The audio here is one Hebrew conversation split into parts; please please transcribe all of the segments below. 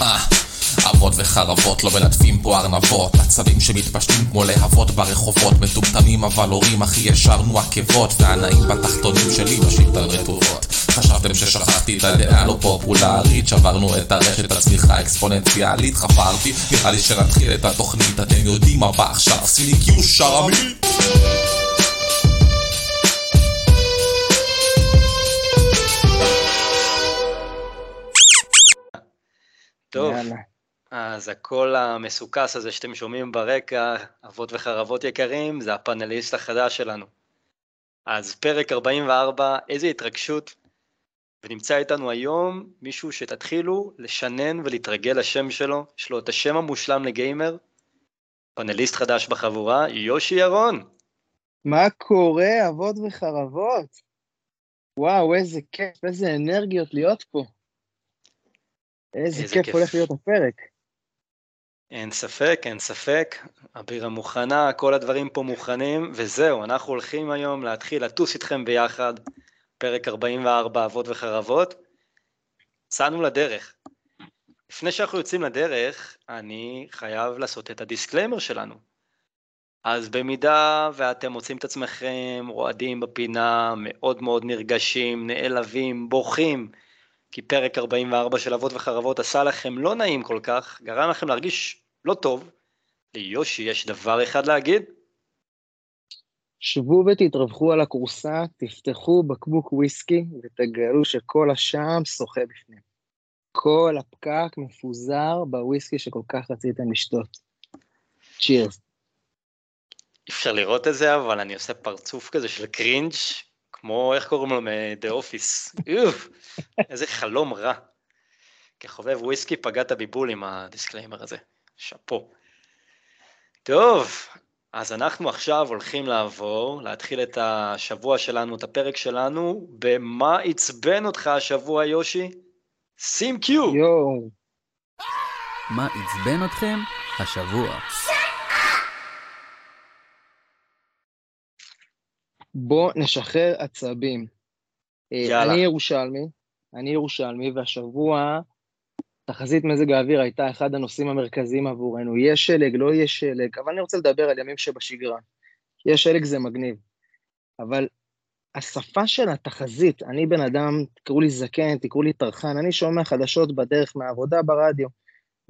אה, אבות וחרבות לא מלטפים פה ארנבות. עצבים שמתפשטים כמו להבות ברחובות. מטומטמים אבל הורים אחי ישרנו עקבות. והנאים בתחתונים שלי בשיטה רטובות חשבתם ששכחתי את הדעה לא פופולרית. שברנו את הרשת הצמיחה האקספוננציאלית חפרתי נראה לי שנתחיל את התוכנית. אתם יודעים מה בא עכשיו? סיני קיו שרמי טוב, יאללה. אז הקול המסוכס הזה שאתם שומעים ברקע, אבות וחרבות יקרים, זה הפאנליסט החדש שלנו. אז פרק 44, איזה התרגשות. ונמצא איתנו היום מישהו שתתחילו לשנן ולהתרגל לשם שלו, יש לו את השם המושלם לגיימר, פאנליסט חדש בחבורה, יושי ירון. מה קורה, אבות וחרבות? וואו, איזה כיף, איזה אנרגיות להיות פה. איזה איזה כיף כיף. הולך להיות הפרק. אין ספק, אין ספק, הבירה מוכנה, כל הדברים פה מוכנים, וזהו, אנחנו הולכים היום להתחיל לטוס איתכם ביחד, פרק 44 אבות וחרבות. יצאנו לדרך. לפני שאנחנו יוצאים לדרך, אני חייב לעשות את ה disclaimer שלנו. אז במידה ואתם מוצאים את עצמכם רועדים בפינה, מאוד מאוד נרגשים, נעלבים, בוכים, כי פרק 44 של אבות וחרבות עשה לכם לא נעים כל כך, גרם לכם להרגיש לא טוב, ליושי יש דבר אחד להגיד, שבו ותתרווחו על הכורסה, תפתחו בקבוק וויסקי ותגלו שכל השם שוחה בפנים. כל הפקק מפוזר בוויסקי שכל כך רציתם לשתות. צ'ירס. אפשר לראות את זה, אבל אני עושה פרצוף כזה של קרינג', כמו, איך קוראים לו, מ-The Office. אוף, איזה חלום רע. כחובב וויסקי פגעת בי בול עם ה disclaimer הזה. שאפו. טוב, אז אנחנו עכשיו הולכים לעבור, להתחיל את השבוע שלנו, את הפרק שלנו, במה עצבן אותך השבוע, יושי? שים cue! יואו, מה עצבן אתכם השבוע? בוא נשחרר עצבים. אה, יאללה. אני ירושלמי, אני ירושלמי, והשבוע תחזית מזג האוויר הייתה אחד הנושאים המרכזיים עבורנו. יש שלג, לא יש שלג, אבל אני רוצה לדבר על ימים שבשגרה. יש שלג זה מגניב, אבל השפה של התחזית, אני בן אדם, תקראו לי זקן, תקראו לי טרחן, אני שומע חדשות בדרך מהעבודה ברדיו,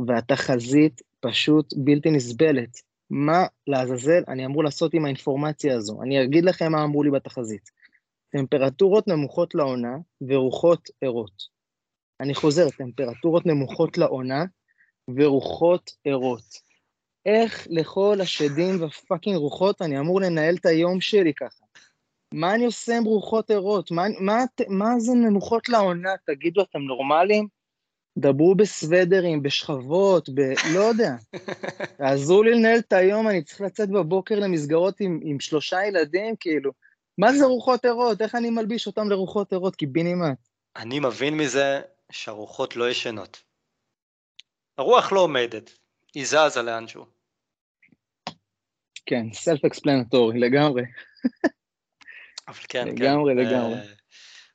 והתחזית פשוט בלתי נסבלת. מה לעזאזל אני אמור לעשות עם האינפורמציה הזו? אני אגיד לכם מה אמרו לי בתחזית. טמפרטורות נמוכות לעונה ורוחות ערות. אני חוזר, טמפרטורות נמוכות לעונה ורוחות ערות. איך לכל השדים והפאקינג רוחות אני אמור לנהל את היום שלי ככה? מה אני עושה עם רוחות ערות? מה, מה, מה זה נמוכות לעונה? תגידו, אתם נורמלים? דברו בסוודרים, בשכבות, ב... לא יודע. תעזרו לי לנהל את היום, אני צריך לצאת בבוקר למסגרות עם, עם שלושה ילדים, כאילו. מה זה רוחות ערות? איך אני מלביש אותם לרוחות ערות? קיבינימט. אני מבין מזה שהרוחות לא ישנות. הרוח לא עומדת, היא זזה לאנשהו. כן, סלף אקספלנטורי, לגמרי. אבל כן, כן. לגמרי, לגמרי. אה,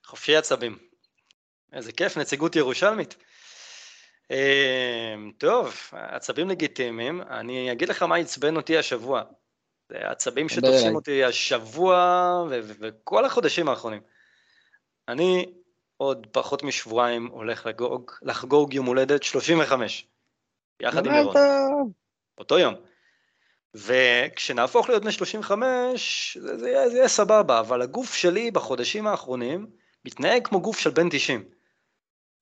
חופשי עצבים. איזה כיף, נציגות ירושלמית. אה, טוב, עצבים לגיטימיים. אני אגיד לך מה עצבן אותי השבוע. זה עצבים שתופסים. אותי השבוע וכל החודשים האחרונים. אני עוד פחות משבועיים הולך לחגוג, לחגוג יום הולדת 35, יחד עם לירון. טוב. באותו יום. וכשנהפוך להיות בני 35, זה, זה, יהיה, זה יהיה סבבה, אבל הגוף שלי בחודשים האחרונים מתנהג כמו גוף של בן 90.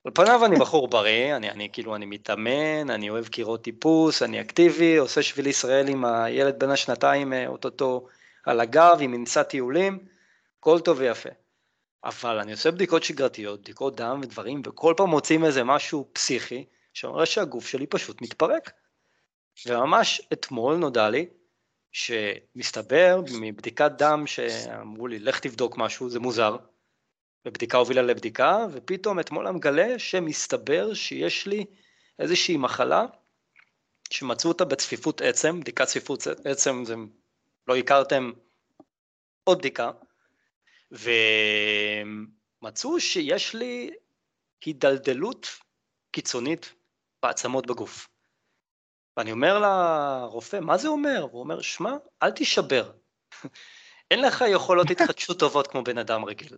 על פניו אני בחור בריא, אני, אני כאילו, אני מתאמן, אני אוהב קירות טיפוס, אני אקטיבי, עושה שביל ישראל עם הילד בן השנתיים אה, אוטוטו על הגב, עם מנסה טיולים, הכל טוב ויפה. אבל אני עושה בדיקות שגרתיות, בדיקות דם ודברים, וכל פעם מוצאים איזה משהו פסיכי, שאומר שהגוף שלי פשוט מתפרק. וממש אתמול נודע לי שמסתבר מבדיקת דם שאמרו לי לך תבדוק משהו, זה מוזר, ובדיקה הובילה לבדיקה, ופתאום אתמול אני מגלה שמסתבר שיש לי איזושהי מחלה שמצאו אותה בצפיפות עצם, בדיקת צפיפות עצם זה לא הכרתם עוד בדיקה, ומצאו שיש לי הידלדלות קיצונית בעצמות בגוף. ואני אומר לרופא, מה זה אומר? והוא אומר, שמע, אל תישבר. אין לך יכולות התחדשות טובות כמו בן אדם רגיל.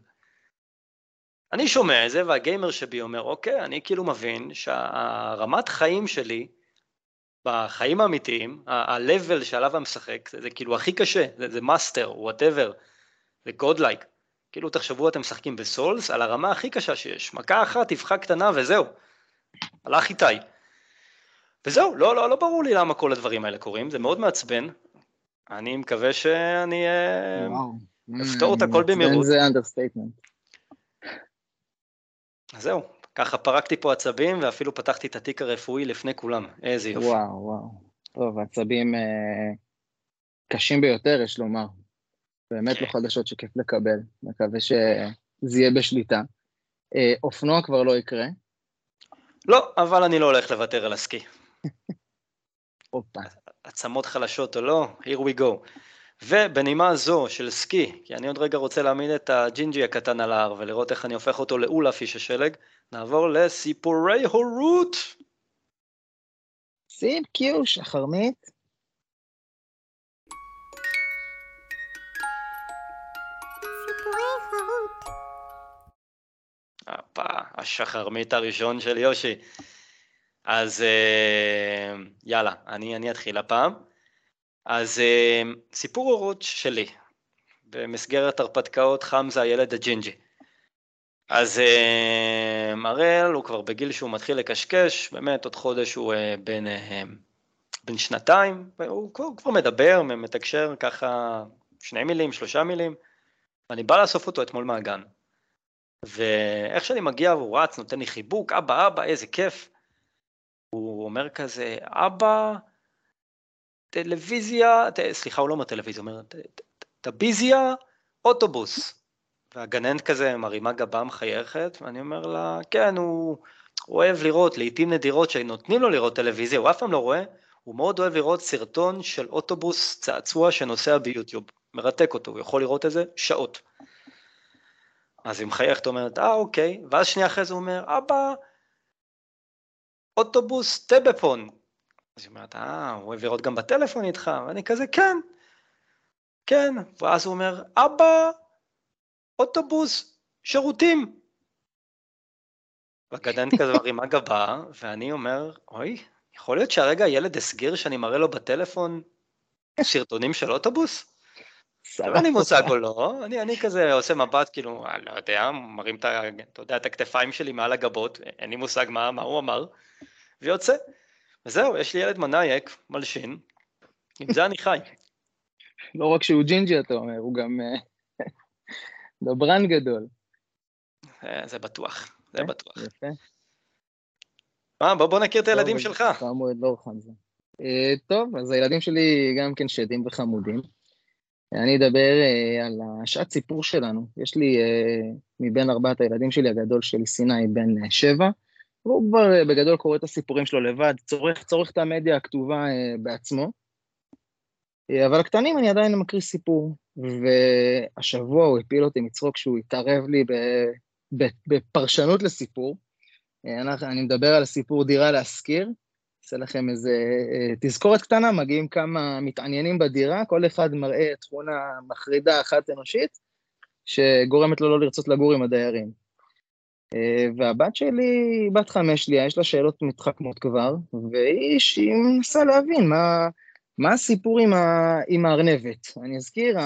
אני שומע את זה, והגיימר שבי אומר, אוקיי, אני כאילו מבין שהרמת חיים שלי, בחיים האמיתיים, ה-level שעליו אני משחק, זה, זה כאילו הכי קשה, זה, זה master, whatever, זה godlike. כאילו תחשבו אתם משחקים בסולס על הרמה הכי קשה שיש, מכה אחת, טבחה קטנה וזהו. הלך איתי. וזהו, לא, לא, לא ברור לי למה כל הדברים האלה קורים, זה מאוד מעצבן. אני מקווה שאני אה, אפתור את הכל במהירות. זה understatement. אז זהו, ככה פרקתי פה עצבים ואפילו פתחתי את התיק הרפואי לפני כולם, איזה יופי. וואו, וואו. טוב, עצבים אה, קשים ביותר, יש לומר. באמת לא חדשות שכיף לקבל, מקווה שזה יהיה בשליטה. אה, אופנוע כבר לא יקרה. לא, אבל אני לא הולך לוותר על הסקי. הופה. עצמות חלשות או לא, here we go. ובנימה זו של סקי, כי אני עוד רגע רוצה להעמיד את הג'ינג'י הקטן על ההר ולראות איך אני הופך אותו לאולף איש השלג, נעבור לסיפורי הורות. שים קיוש, החרמית. הפה, השחרמית הראשון של יושי. אז אה, יאללה, אני, אני אתחיל הפעם. אז אה, סיפור הורות שלי, במסגרת הרפתקאות חמזה הילד הג'ינג'י. אז הראל הוא כבר בגיל שהוא מתחיל לקשקש, באמת עוד חודש הוא בן, בן שנתיים, הוא כבר, כבר מדבר, מתקשר ככה שני מילים, שלושה מילים, ואני בא לאסוף אותו אתמול מהגן. ואיך שאני מגיע והוא רץ, נותן לי חיבוק, אבא, אבא, איזה כיף. הוא אומר כזה, אבא, טלוויזיה, סליחה, הוא לא אומר טלוויזיה, הוא אומר, טביזיה, אוטובוס. והגננת כזה מרימה גבה מחייכת, ואני אומר לה, כן, הוא אוהב לראות, לעיתים נדירות שנותנים לו לראות טלוויזיה, הוא אף פעם לא רואה, הוא מאוד אוהב לראות סרטון של אוטובוס צעצוע שנוסע ביוטיוב, מרתק אותו, הוא יכול לראות את זה שעות. אז היא מחייכת, אומרת, אה, אוקיי, ואז שנייה אחרי זה הוא אומר, אבא, אוטובוס טבפון. אז היא אומרת, אה, הוא אוהב לראות גם בטלפון איתך, ואני כזה, כן, כן, ואז הוא אומר, אבא, אוטובוס, שירותים. והגדנט כזה מרימה גבה, ואני אומר, אוי, יכול להיות שהרגע הילד הסגיר שאני מראה לו בטלפון סרטונים של אוטובוס? אין לי מושג או לא, אני, אני כזה עושה מבט, כאילו, אני לא יודע, מרים את, אתה יודע, את הכתפיים שלי מעל הגבות, אין לי מושג מה, מה הוא אמר, ויוצא. וזהו, יש לי ילד מנאייק, מלשין, עם זה אני חי. לא רק שהוא ג'ינג'י, אתה אומר, הוא גם אה, דברן גדול. אה, זה בטוח, זה בטוח. יפה. מה, בוא, בוא נכיר את הילדים שלך. כאמור, לא חמזה. אה, טוב, אז הילדים שלי גם כן שדים וחמודים. אני אדבר על השעת סיפור שלנו. יש לי מבין ארבעת הילדים שלי, הגדול של סיני בן שבע, והוא כבר אה, בגדול קורא את הסיפורים שלו לבד, צורך, צורך את המדיה הכתובה אה, בעצמו. אה, אבל הקטנים אני עדיין מקריא סיפור, והשבוע הוא הפיל אותי מצחוק שהוא התערב לי בפרשנות לסיפור. אני מדבר על סיפור דירה להשכיר, אעשה לכם איזה תזכורת קטנה, מגיעים כמה מתעניינים בדירה, כל אחד מראה תכונה מחרידה אחת אנושית, שגורמת לו לא לרצות לגור עם הדיירים. אה, והבת שלי, בת חמש לי, יש לה שאלות מתחכמות כבר, והיא מנסה להבין מה, מה הסיפור עם, ה, עם הארנבת. אני אזכיר,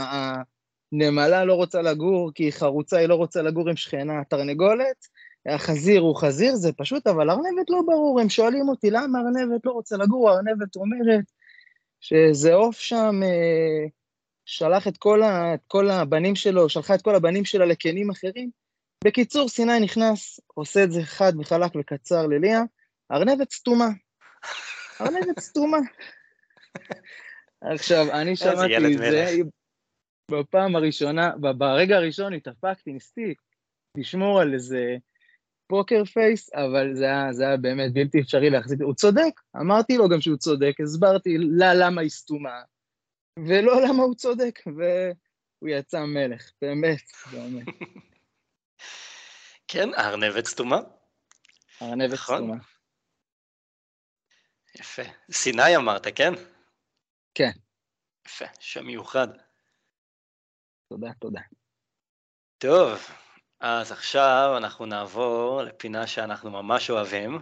הנמלה לא רוצה לגור כי היא חרוצה, היא לא רוצה לגור עם שכנה תרנגולת, החזיר הוא חזיר, זה פשוט, אבל ארנבת לא ברור, הם שואלים אותי למה ארנבת לא רוצה לגור, ארנבת אומרת שזה עוף שם אה, שלח את כל, ה, את כל הבנים שלו, שלחה את כל הבנים שלה לקנים אחרים. בקיצור, סיני נכנס, עושה את זה חד וחלק וקצר לליה, ארנבת סתומה. ארנבת סתומה. עכשיו, אני שמעתי את זה, בפעם הראשונה, ברגע הראשון התאפקתי, ניסיתי לשמור על איזה פוקר פייס, אבל זה היה, זה היה באמת בלתי אפשרי להחזיק, הוא צודק, אמרתי לו גם שהוא צודק, הסברתי לה למה היא סתומה, ולא למה הוא צודק, והוא יצא מלך, באמת, באמת, כן, הארנבת סתומה. ארנבת נכון. סתומה. יפה. סיני אמרת, כן? כן. יפה, שם מיוחד. תודה, תודה. טוב, אז עכשיו אנחנו נעבור לפינה שאנחנו ממש אוהבים,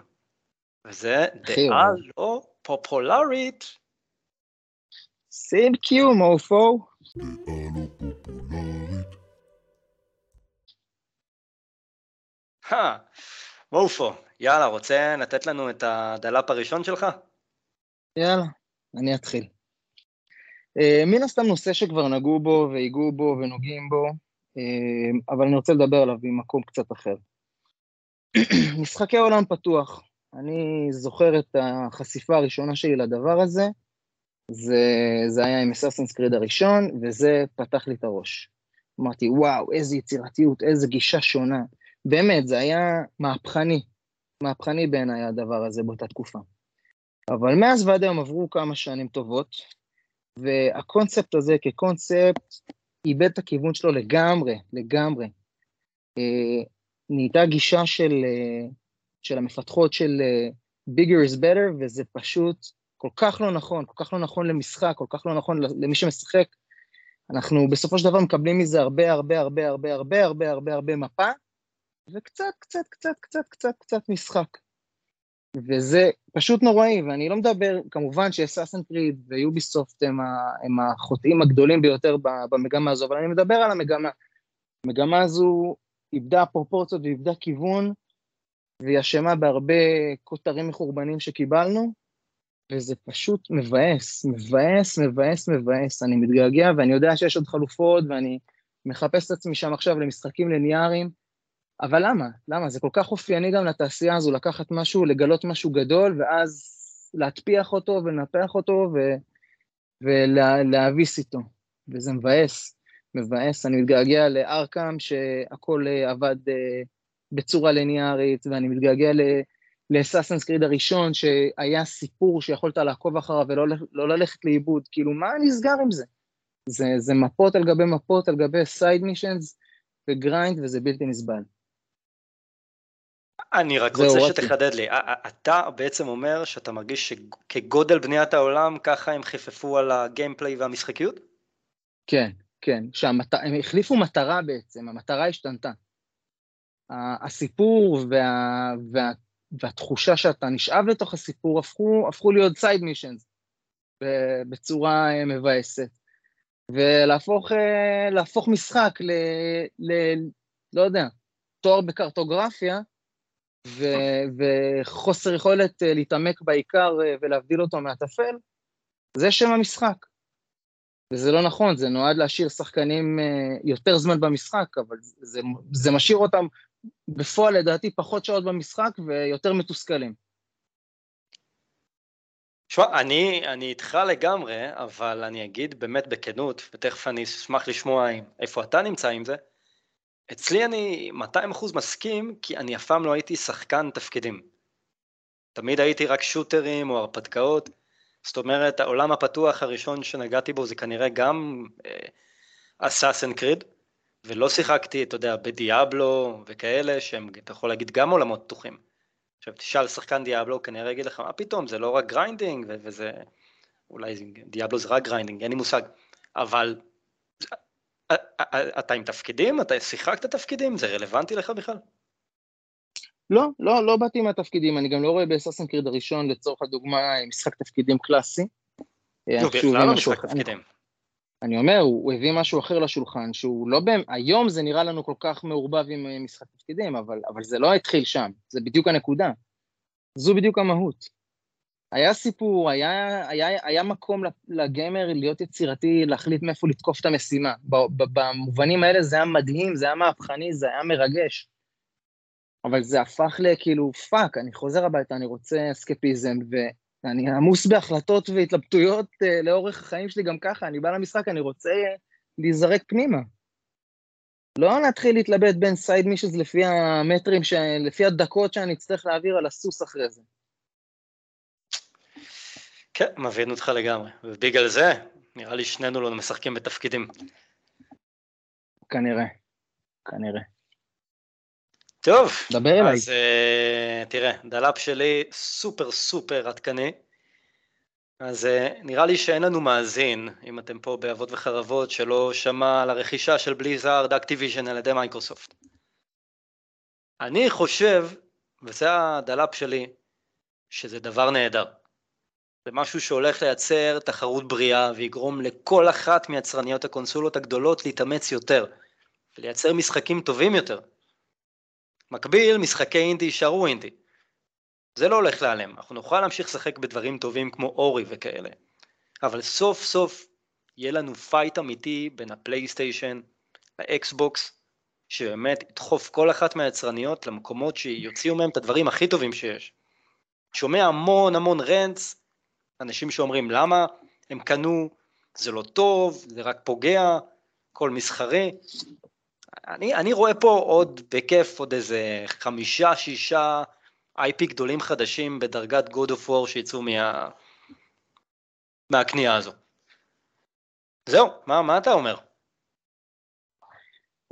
וזה דעה. לא פופולרית. שים קיו, מופו. מופו, יאללה, רוצה לתת לנו את הדלאפ הראשון שלך? יאללה, אני אתחיל. אה, מן הסתם נושא שכבר נגעו בו והיגעו בו ונוגעים בו, אה, אבל אני רוצה לדבר עליו ממקום קצת אחר. משחקי עולם פתוח. אני זוכר את החשיפה הראשונה שלי לדבר הזה, זה, זה היה עם אססנס קריד הראשון, וזה פתח לי את הראש. אמרתי, וואו, איזה יצירתיות, איזה גישה שונה. באמת, זה היה מהפכני. מהפכני בעיניי הדבר הזה באותה תקופה. אבל מאז ועד היום עברו כמה שנים טובות, והקונספט הזה כקונספט איבד את הכיוון שלו לגמרי, לגמרי. אה, נהייתה גישה של, אה, של המפתחות של אה, bigger is better, וזה פשוט כל כך לא נכון, כל כך לא נכון למשחק, כל כך לא נכון למי שמשחק. אנחנו בסופו של דבר מקבלים מזה הרבה הרבה הרבה הרבה הרבה הרבה הרבה הרבה מפה, וקצת, קצת, קצת, קצת, קצת, קצת משחק. וזה פשוט נוראי, ואני לא מדבר, כמובן שאסאסן קריד ויוביסופט הם, ה, הם החוטאים הגדולים ביותר במגמה הזו, אבל אני מדבר על המגמה. המגמה הזו איבדה פרופורציות ואיבדה כיוון, והיא אשמה בהרבה כותרים מחורבנים שקיבלנו, וזה פשוט מבאס, מבאס, מבאס, מבאס. אני מתגעגע, ואני יודע שיש עוד חלופות, ואני מחפש את עצמי שם עכשיו למשחקים ליניאריים, אבל למה? למה? זה כל כך אופייני גם לתעשייה הזו, לקחת משהו, לגלות משהו גדול, ואז להטפיח אותו ולנפח אותו ו... ולהביס איתו. וזה מבאס, מבאס. אני מתגעגע לארקאם, שהכל אה, עבד אה, בצורה ליניארית, ואני מתגעגע ל... לאסאסנס קריד הראשון, שהיה סיפור שיכולת לעקוב אחריו ולא לא ללכת לאיבוד. כאילו, מה נסגר עם זה? זה, זה מפות על גבי מפות, על גבי side missions ו grind, וזה בלתי נסבל. אני רק רוצה. שתחדד לי, אתה בעצם אומר שאתה מרגיש שכגודל בניית העולם, ככה הם חיפפו על הגיימפליי והמשחקיות? כן, כן, שהמת... הם החליפו מטרה בעצם, המטרה השתנתה. הסיפור וה... וה... והתחושה שאתה נשאב לתוך הסיפור הפכו, הפכו להיות סייד מישנס בצורה אה, מבאסת. ולהפוך אה, משחק ל... ל... לא יודע, תואר בקרטוגרפיה, ו... וחוסר יכולת אה, להתעמק בעיקר אה, ולהבדיל אותו מהטפל, זה שם המשחק. וזה לא נכון, זה נועד להשאיר שחקנים אה, יותר זמן במשחק, אבל זה, זה משאיר אותם בפועל לדעתי פחות שעות במשחק ויותר מתוסכלים. שמע, אני, אני איתך לגמרי, אבל אני אגיד באמת בכנות, ותכף אני אשמח לשמוע איפה אתה נמצא עם זה, אצלי אני 200% מסכים, כי אני אף פעם לא הייתי שחקן תפקידים. תמיד הייתי רק shooter ים או הרפתקאות, זאת אומרת, העולם הפתוח הראשון שנגעתי בו זה כנראה גם אסאסן קריד, ולא שיחקתי, אתה יודע, בדיאבלו וכאלה, שהם, אתה יכול להגיד, גם עולמות פתוחים. עכשיו תשאל שחקן דיאבלו, כנראה יגיד לך, מה פתאום, זה לא רק grinding, וזה, אולי דיאבלו זה רק grinding, אין לי מושג, אבל אתה עם תפקידים? אתה שיחקת תפקידים? זה רלוונטי לך בכלל? לא, לא, לא באתי מהתפקידים, אני גם לא רואה באסאסן קריד הראשון לצורך הדוגמה משחק תפקידים קלאסי. אה, לא, בכלל לא משחק תפקידים. אני אומר, הוא הוא הביא משהו אחר לשולחן, שהוא לא באמת, היום זה נראה לנו כל כך מעורבב עם אה, משחק תפקידים, אבל, אבל זה לא התחיל שם, זה בדיוק הנקודה. זו בדיוק המהות. היה סיפור, היה, היה, היה מקום לגיימר להיות יצירתי, להחליט מאיפה לתקוף את המשימה. במובנים האלה זה היה מדהים, זה היה מהפכני, זה היה מרגש. אבל זה הפך לכאילו, fuck, אני חוזר הביתה, אני רוצה אסקפיזם, ואני עמוס בהחלטות והתלבטויות אה, לאורך החיים שלי גם ככה, אני בא למשחק, אני רוצה להיזרק פנימה. לא להתחיל להתלבט בין side missions לפי המטרים, ש... לפי הדקות שאני אצטרך להעביר על הסוס אחרי זה. כן, מבין אותך לגמרי, ובגלל זה, נראה לי שנינו לא משחקים בתפקידים. כנראה, כנראה. טוב, דבר אליי. אז אה, תראה, דלאפ שלי סופר סופר עדכני. אז אה, נראה לי שאין לנו מאזין, אם אתם פה באבות וחרבות, שלא שמע על הרכישה של בליזארד אקטיביז'ן על ידי מייקרוסופט. אני חושב, וזה הדלאפ שלי, שזה דבר נהדר. זה משהו שהולך לייצר תחרות בריאה ויגרום לכל אחת מיצרניות הקונסולות הגדולות להתאמץ יותר ולייצר משחקים טובים יותר. במקביל, משחקי אינדי יישארו אינדי. זה לא הולך להיעלם, אנחנו נוכל להמשיך לשחק בדברים טובים כמו אורי וכאלה. אבל סוף סוף יהיה לנו fight אמיתי בין הפלייסטיישן לאקסבוקס, שבאמת ידחוף כל אחת מהיצרניות למקומות שיוציאו מהם את הדברים הכי טובים שיש. שומע המון המון רנטס, אנשים שאומרים למה הם קנו, זה לא טוב, זה רק פוגע, הכל מסחרי. אני, אני רואה פה עוד בכיף עוד איזה חמישה, שישה IP גדולים חדשים בדרגת God of War שיצאו מה... מהקנייה הזו. זהו, מה, מה אתה אומר?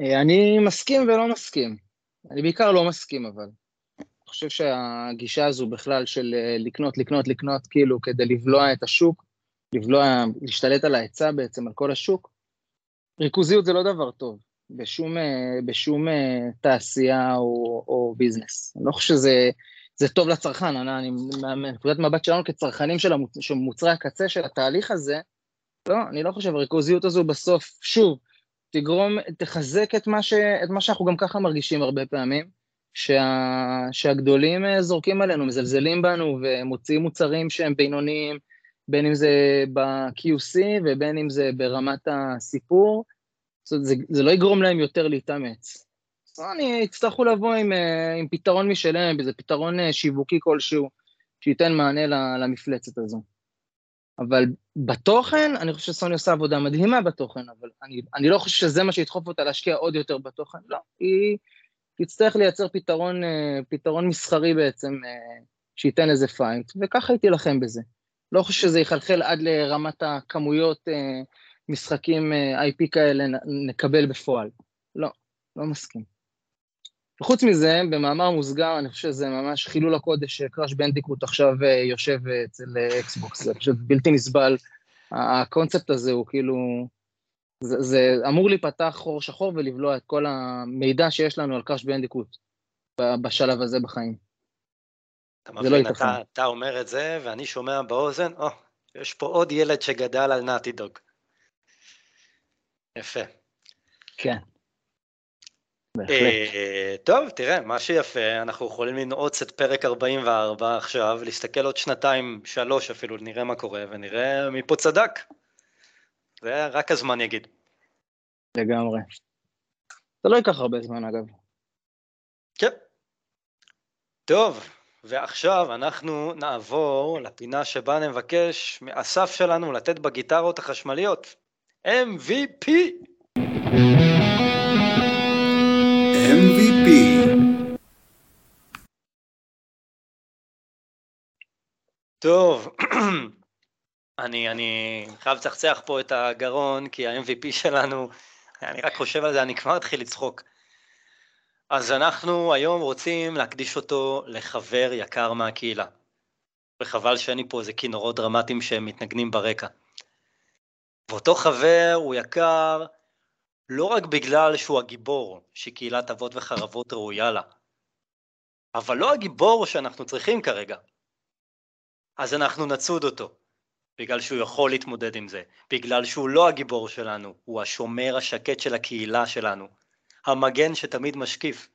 אה, אני מסכים ולא מסכים. אני בעיקר לא מסכים, אבל. חושב שהגישה הזו בכלל של אה, לקנות, לקנות, לקנות, כאילו, כדי לבלוע את השוק, לבלוע, להשתלט על ההיצע בעצם, על כל השוק, ריכוזיות זה לא דבר טוב, בשום, אה, בשום תעשייה או, או ביזנס. אני לא חושב שזה זה טוב לצרכן, אני, אני מנקודת מבט שלנו כצרכנים של מוצרי הקצה של התהליך הזה, לא, אני לא חושב, הריכוזיות הזו בסוף, שוב, תגרום, תחזק את מה, ש, את מה שאנחנו גם ככה מרגישים הרבה פעמים, שה, שהגדולים אה, זורקים עלינו, מזלזלים בנו ומוציאים מוצרים שהם בינוניים, בין אם זה ב-QC ובין אם זה ברמת הסיפור, זאת אומרת, זה, זה לא יגרום להם יותר להתאמץ. אני יצטרכו לבוא עם, אה, עם פתרון משלם, איזה פתרון אה, שיווקי כלשהו, שייתן מענה למפלצת הזו. אבל בתוכן, אני חושב שסוני עושה עבודה מדהימה בתוכן, אבל אני, אני לא חושב שזה מה שידחוף אותה להשקיע עוד יותר בתוכן, לא, היא תצטרך לייצר פתרון, אה, פתרון מסחרי בעצם, שייתן איזה fight, וככה היא תילחם בזה. לא חושב שזה יחלחל עד לרמת הכמויות משחקים IP כאלה נקבל בפועל. לא, לא מסכים. וחוץ מזה, במאמר מוסגר, אני חושב שזה ממש חילול הקודש שקראש בנדיקוט עכשיו אה, יושב אצל אקסבוקס, זה פשוט בלתי נסבל. הקונספט הזה הוא כאילו, זה, זה אמור להיפתח חור שחור ולבלוע את כל המידע שיש לנו על קראש בנדיקוט בשלב הזה בחיים. אתה לא מבין, לא אתה, אתה אומר את זה, ואני שומע באוזן, או, oh, יש פה עוד ילד שגדל על נאטי דוג. יפה. כן. אה, טוב, תראה, מה שיפה, אנחנו יכולים לנעוץ את פרק 44 עכשיו, להסתכל עוד שנתיים, שלוש אפילו, נראה מה קורה, ונראה מי פה צדק. זה רק הזמן יגיד. לגמרי. זה לא ייקח הרבה זמן אגב. כן. טוב, ועכשיו אנחנו נעבור לפינה שבה נבקש מאסף שלנו לתת בגיטרות החשמליות. MVP! MVP. טוב, אני, אני חייב לצחצח פה את הגרון, כי ה-MVP שלנו, אני רק חושב על זה, אני כבר אתחיל לצחוק. אז אנחנו היום רוצים להקדיש אותו לחבר יקר מהקהילה. וחבל שאין לי פה איזה כינורות דרמטיים שהם מתנגנים ברקע. ואותו חבר הוא יקר לא רק בגלל שהוא הגיבור שקהילת אבות וחרבות ראויה לה, אבל לא הגיבור שאנחנו צריכים כרגע. אז אנחנו נצוד אותו, בגלל שהוא יכול להתמודד עם זה, בגלל שהוא לא הגיבור שלנו, הוא השומר השקט של הקהילה שלנו, המגן שתמיד משקיף.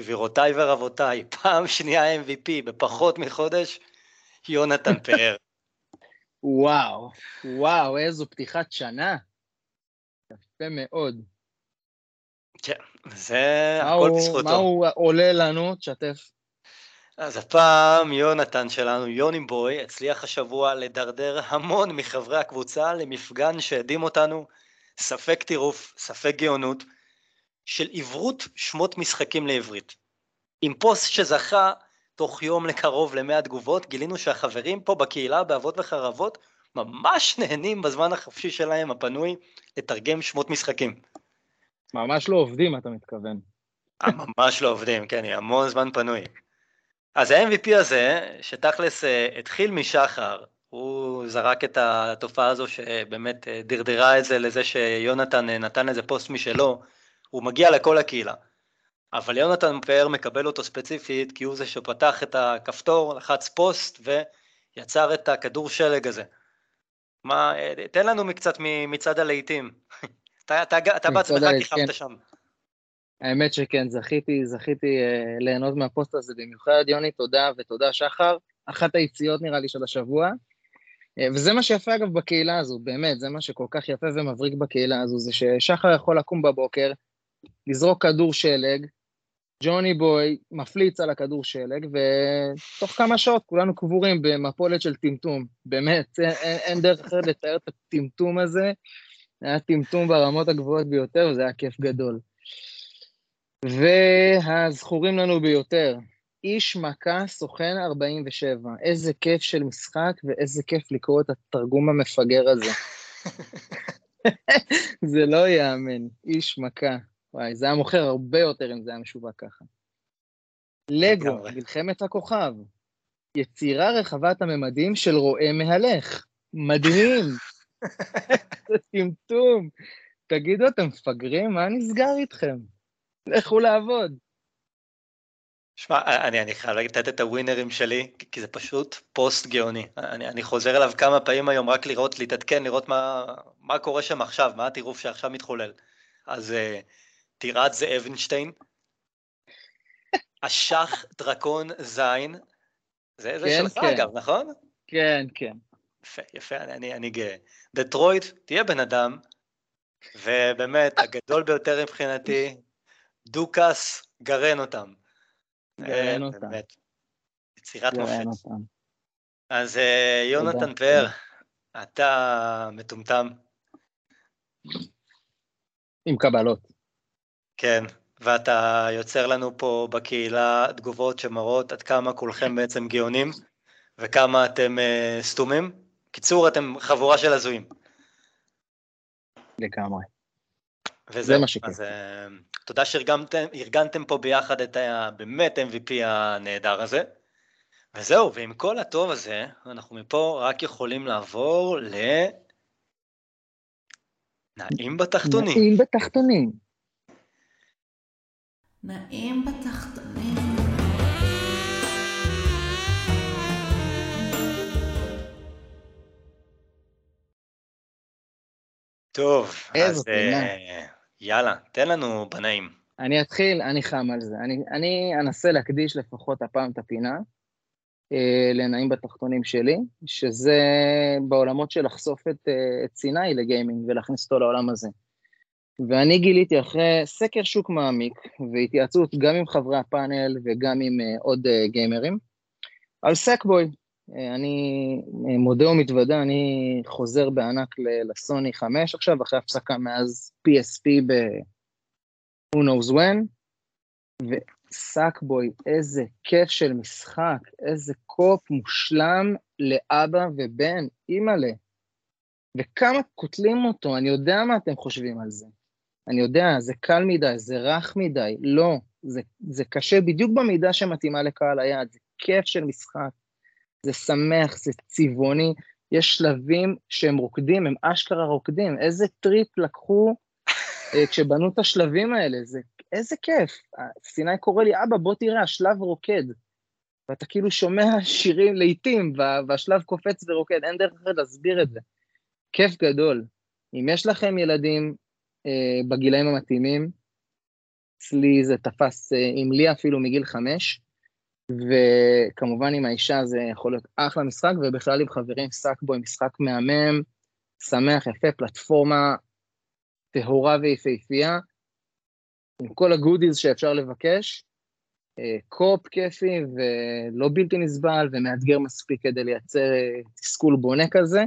גבירותיי ורבותיי, פעם שנייה MVP בפחות מחודש, יונתן פאר. וואו, וואו, איזו פתיחת שנה. יפה מאוד. כן, זה הכל בזכותו. מה הוא עולה לנו? תשתף. אז הפעם יונתן שלנו, יוני בוי, הצליח השבוע לדרדר המון מחברי הקבוצה למפגן שהדהים אותנו, ספק טירוף, ספק גאונות, של עברות שמות משחקים לעברית. עם פוסט שזכה תוך יום לקרוב ל-100 תגובות, גילינו שהחברים פה בקהילה באבות וחרבות ממש נהנים בזמן החופשי שלהם הפנוי לתרגם שמות משחקים. ממש לא עובדים, אתה מתכוון. אה, ממש לא עובדים, כן, המון זמן פנוי. אז ה-MVP הזה, שתכלס אה, התחיל משחר, הוא זרק את התופעה הזו שבאמת אה, דרדרה את זה לזה שיונתן אה, נתן איזה פוסט משלו, הוא מגיע לכל הקהילה. אבל יונתן פאר מקבל אותו ספציפית כי הוא זה שפתח את הכפתור, לחץ פוסט ויצר את הכדור שלג הזה. מה, תן לנו קצת מצד הלהיטים. אתה, אתה, אתה בעצמך כיכבת. שם. האמת שכן, זכיתי, זכיתי אה, ליהנות מהפוסט הזה במיוחד. יוני, תודה, ותודה שחר. אחת היציאות נראה לי של השבוע. אה, וזה מה שיפה אגב בקהילה הזו, באמת, זה מה שכל כך יפה ומבריק בקהילה הזו, זה ששחר יכול לקום בבוקר, לזרוק כדור שלג, ג'וני בוי מפליץ על הכדור שלג, ותוך כמה שעות כולנו קבורים במפולת של טמטום. באמת, אין, אין דרך אחרת לתאר את הטמטום הזה. היה טמטום ברמות הגבוהות ביותר, וזה היה כיף גדול. והזכורים לנו ביותר, איש מכה סוכן 47. איזה כיף של משחק ואיזה כיף לקרוא את התרגום המפגר הזה. זה לא ייאמן, איש מכה. וואי, זה היה מוכר הרבה יותר אם זה היה משווק ככה. לגו, מלחמת הכוכב. יצירה רחבת הממדים של רועה מהלך. מדהים. זה טמטום. תגידו, אתם מפגרים? מה נסגר איתכם? לכו לעבוד. שמע, אני, אני חייב לתת את הווינרים שלי, כי זה פשוט פוסט גאוני. אני, אני חוזר אליו כמה פעמים היום רק לראות, להתעדכן, לראות מה, מה קורה שם עכשיו, מה הטירוף שעכשיו מתחולל. אז uh, טירת זה אבנשטיין, אשח דרקון זין, זה, זה כן, שלך כן. אגב, נכון? כן, כן. יפה, יפה, אני, אני, אני גאה. דטרויט, תהיה בן אדם, ובאמת, הגדול ביותר מבחינתי, דוכס, גרן אותם. גרן אה, אותם. באמת, יצירת מופת. אז אה, יונתן פאר, אתה מטומטם. עם קבלות. כן, ואתה יוצר לנו פה בקהילה תגובות שמראות עד כמה כולכם בעצם גאונים, וכמה אתם uh, סתומים. קיצור, אתם חבורה של הזויים. לגמרי. וזהו, זה מה שכן. אז uh, תודה שארגנתם פה ביחד את הבאמת MVP הנהדר הזה. וזהו, ועם כל הטוב הזה, אנחנו מפה רק יכולים לעבור ל... נעים בתחתונים. נעים בתחתונים. נעים בתחתונים. טוב, אז uh, יאללה, תן לנו בנאים. אני אתחיל, אני חם על זה. אני, אני אנסה להקדיש לפחות הפעם את הפינה uh, לנעים בתחתונים שלי, שזה בעולמות של לחשוף את, uh, את סיני לגיימינג ולהכניס אותו לעולם הזה. ואני גיליתי אחרי סקר שוק מעמיק והתייעצות גם עם חברי הפאנל וגם עם uh, עוד uh, גיימרים, על סקבוי. Uh, אני uh, מודה ומתוודה, אני חוזר בענק לסוני 5 עכשיו, אחרי הפסקה מאז PSP ב-Who knows when, וסאקבוי, איזה כיף של משחק, איזה co-op מושלם לאבא ובן, אימא'לה. וכמה קוטלים אותו, אני יודע מה אתם חושבים על זה. אני יודע, זה קל מדי, זה רך מדי, לא, זה, זה קשה בדיוק במידה שמתאימה לקהל היעד, זה כיף של משחק, זה שמח, זה צבעוני, יש שלבים שהם רוקדים, הם אשכרה רוקדים, איזה טריפ לקחו אה, כשבנו את השלבים האלה, זה, איזה כיף. סיני קורא לי, אבא, בוא תראה, השלב רוקד. ואתה כאילו שומע שירים לעיתים, והשלב קופץ ורוקד, אין דרך אחרת להסביר את זה. כיף גדול. אם יש לכם ילדים, אה, בגילאים המתאימים. אצלי זה תפס אה, עם לי אפילו מגיל חמש, וכמובן עם האישה זה יכול להיות אחלה משחק, ובכלל עם חברים סאקבו עם משחק מהמם, שמח, יפה, פלטפורמה טהורה ויפהפייה, עם כל הגודיז שאפשר לבקש, אה, קופ כיפי ולא בלתי נסבל ומאתגר מספיק כדי לייצר תסכול בונה כזה.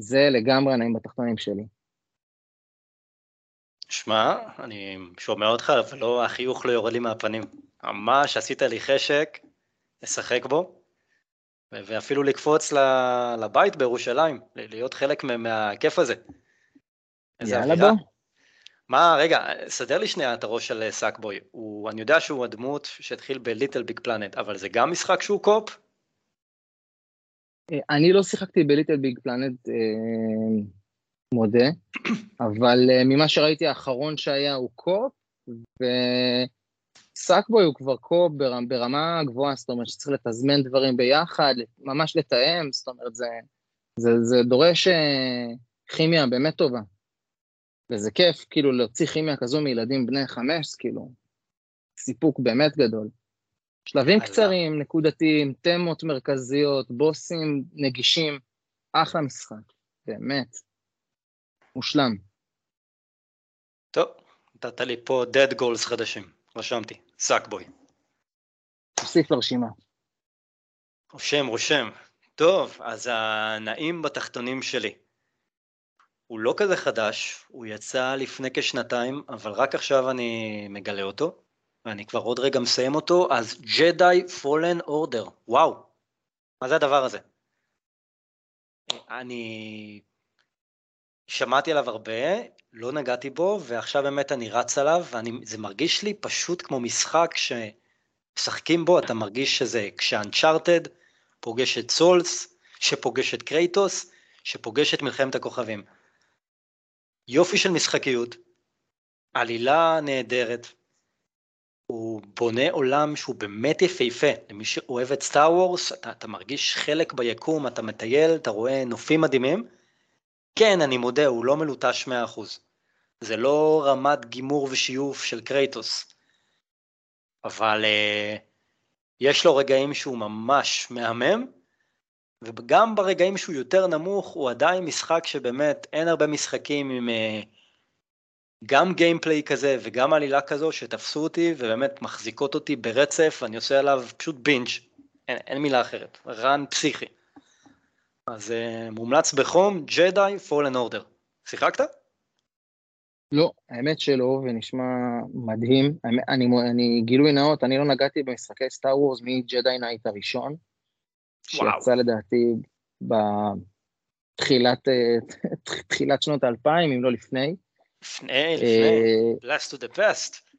זה לגמרי הנעים בתחתונים שלי. שמע, אני שומע אותך, ולא, החיוך לא יורד לי מהפנים. ממש עשית לי חשק לשחק בו, ואפילו לקפוץ לבית בירושלים, להיות חלק מהכיף הזה. יאללה בוא. מה, רגע, סדר לי שנייה את הראש של Sackboy. הוא, אני יודע שהוא הדמות שהתחיל ב-LittleBigPlanet, אבל זה גם משחק שהוא co-op? אה, אני לא שיחקתי ב-LittleBigPlanet, אה, מודה, אבל אה, ממה שראיתי האחרון שהיה הוא co-op, וסאקבוי הוא כבר קופ ברמה, ברמה גבוהה, זאת אומרת שצריך לתזמן דברים ביחד, ממש לתאם, זאת אומרת זה, זה, זה דורש אה, כימיה באמת טובה. וזה כיף, כאילו, להוציא כימיה כזו מילדים בני חמש, כאילו, סיפוק באמת גדול. שלבים אז- קצרים, נקודתיים, תמות מרכזיות, בוסים נגישים, אחלה משחק, באמת. מושלם. טוב, נתת לי פה dead goals חדשים, רשמתי, סאקבוי. תוסיף לרשימה. רושם, רושם. טוב, אז הנעים בתחתונים שלי. הוא לא כזה חדש, הוא יצא לפני כשנתיים, אבל רק עכשיו אני מגלה אותו, ואני כבר עוד רגע מסיים אותו, אז ג'די פולן אורדר, וואו, מה זה הדבר הזה? אני שמעתי עליו הרבה, לא נגעתי בו, ועכשיו באמת אני רץ עליו, וזה מרגיש לי פשוט כמו משחק שמשחקים בו, אתה מרגיש שזה כשאנצ'ארטד פוגש את סולס, שפוגש את קרייטוס, שפוגש את מלחמת הכוכבים. יופי של משחקיות, עלילה נהדרת, הוא בונה עולם שהוא באמת יפהפה, למי שאוהב את סטאר וורס, אתה, אתה מרגיש חלק ביקום, אתה מטייל, אתה רואה נופים מדהימים. כן, אני מודה, הוא לא מלוטש 100%. זה לא רמת גימור ושיוף של Kratos, אבל אה, יש לו רגעים שהוא ממש מהמם, וגם ברגעים שהוא יותר נמוך, הוא עדיין משחק שבאמת אין הרבה משחקים עם אה, גם gameplay כזה וגם עלילה כזו שתפסו אותי ובאמת מחזיקות אותי ברצף, ואני עושה עליו פשוט בינג', אין, אין מילה אחרת, run פסיכי. אז אה, מומלץ בחום, Jedi Fallen Order. שיחקת? לא, האמת שלא, ונשמע מדהים. האמת- אני, אני גילוי נאות, אני לא נגעתי במשחקי Star Wars מ-Jedi Knight הראשון, וואו. שיצא לדעתי בתחילת אה, תחילת שנות האלפיים, אם לא לפני. לפני, לפני, אה, last to the best.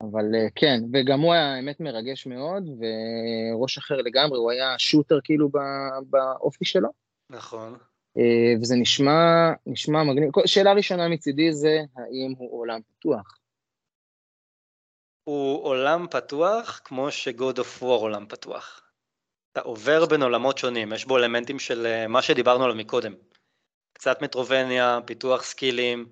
אבל אה, כן, וגם הוא היה האמת מרגש מאוד, וראש אחר לגמרי, הוא היה שוטר כאילו באופי שלו, נכון. אה, וזה נשמע, נשמע מגניב. שאלה ראשונה מצידי זה, האם הוא עולם פתוח? הוא עולם פתוח כמו ש-God of War עולם פתוח. אתה עובר בין עולמות שונים, יש בו אלמנטים של אה, מה שדיברנו עליו מקודם. קצת Metroidvania, פיתוח סקילים,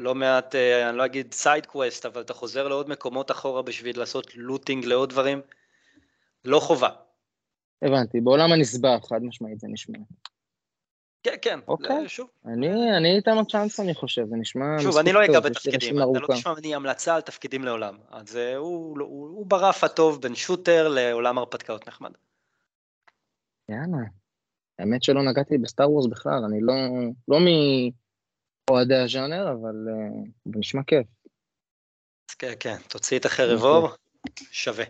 לא מעט, אה, אני לא אגיד side quest, אבל אתה חוזר לעוד מקומות אחורה בשביל לעשות looting לעוד דברים. לא חובה. הבנתי, בעולם הנסבר, חד משמעית זה נשמע. כן, כן. אוקיי. אה, שוב, אני, אני אתן לו צ'אנס, אני חושב, זה נשמע... שוב, אני לא אגע בתפקידים, אתה לא. תשמע ממני המלצה על תפקידים לעולם. אז אה, הוא, הוא, הוא ברף הטוב בין שוטר לעולם הרפתקאות נחמד. יאללה. האמת שלא נגעתי בסטאר וורס בכלל, אני לא, לא מאוהדי הז'אנר, אבל אה, זה נשמע כיף. כן, כן, תוציא את החרב אור, שווה.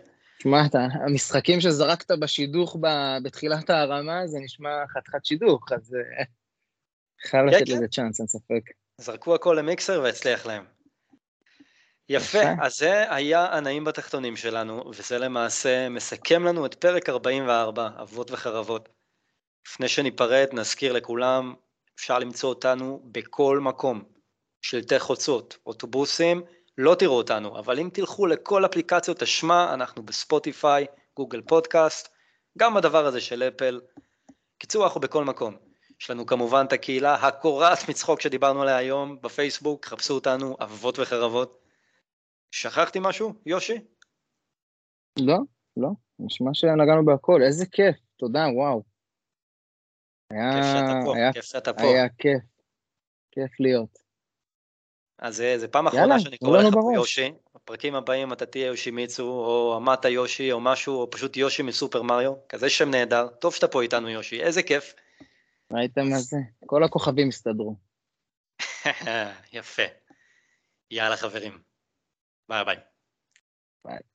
אתה- המשחקים שזרקת בשידוך בתחילת הרמה, זה נשמע חתיכת שידוך, אז אה, חייב כן, לתת כן. לזה צ'אנס, אין ספק. זרקו הכל למיקסר והצליח להם. יפה. אז זה היה הנעים בתחתונים שלנו, וזה למעשה מסכם לנו את פרק 44, אבות וחרבות. לפני שניפרד, נזכיר לכולם, אפשר למצוא אותנו בכל מקום. שלטי חוצות, אוטובוסים, לא תראו אותנו, אבל אם תלכו לכל אפליקציות השמע, אנחנו בספוטיפיי, גוגל פודקאסט, גם בדבר הזה של אפל. קיצור, אנחנו בכל מקום. יש לנו כמובן את הקהילה הקורעת מצחוק שדיברנו עליה היום בפייסבוק, חפשו אותנו, אבות וחרבות. שכחתי משהו, יושי? לא, לא, נשמע שנגענו בהכל, איזה כיף, תודה, וואו. היה, כיף שאתה פה, היה, כיף שאתה פה. היה כיף, כיף להיות. אז אה, זה פעם אחרונה שאני קורא לך פה. יושי. בפרקים הבאים אתה תהיה יושימיצו, או אמטה יושי, או משהו, או פשוט יושי מסופר מריו. כזה שם נהדר. טוב שאתה פה איתנו יושי, איזה כיף. ראיתם מה זה? כל הכוכבים הסתדרו. יפה. יאללה חברים. ביי ביי. ביי.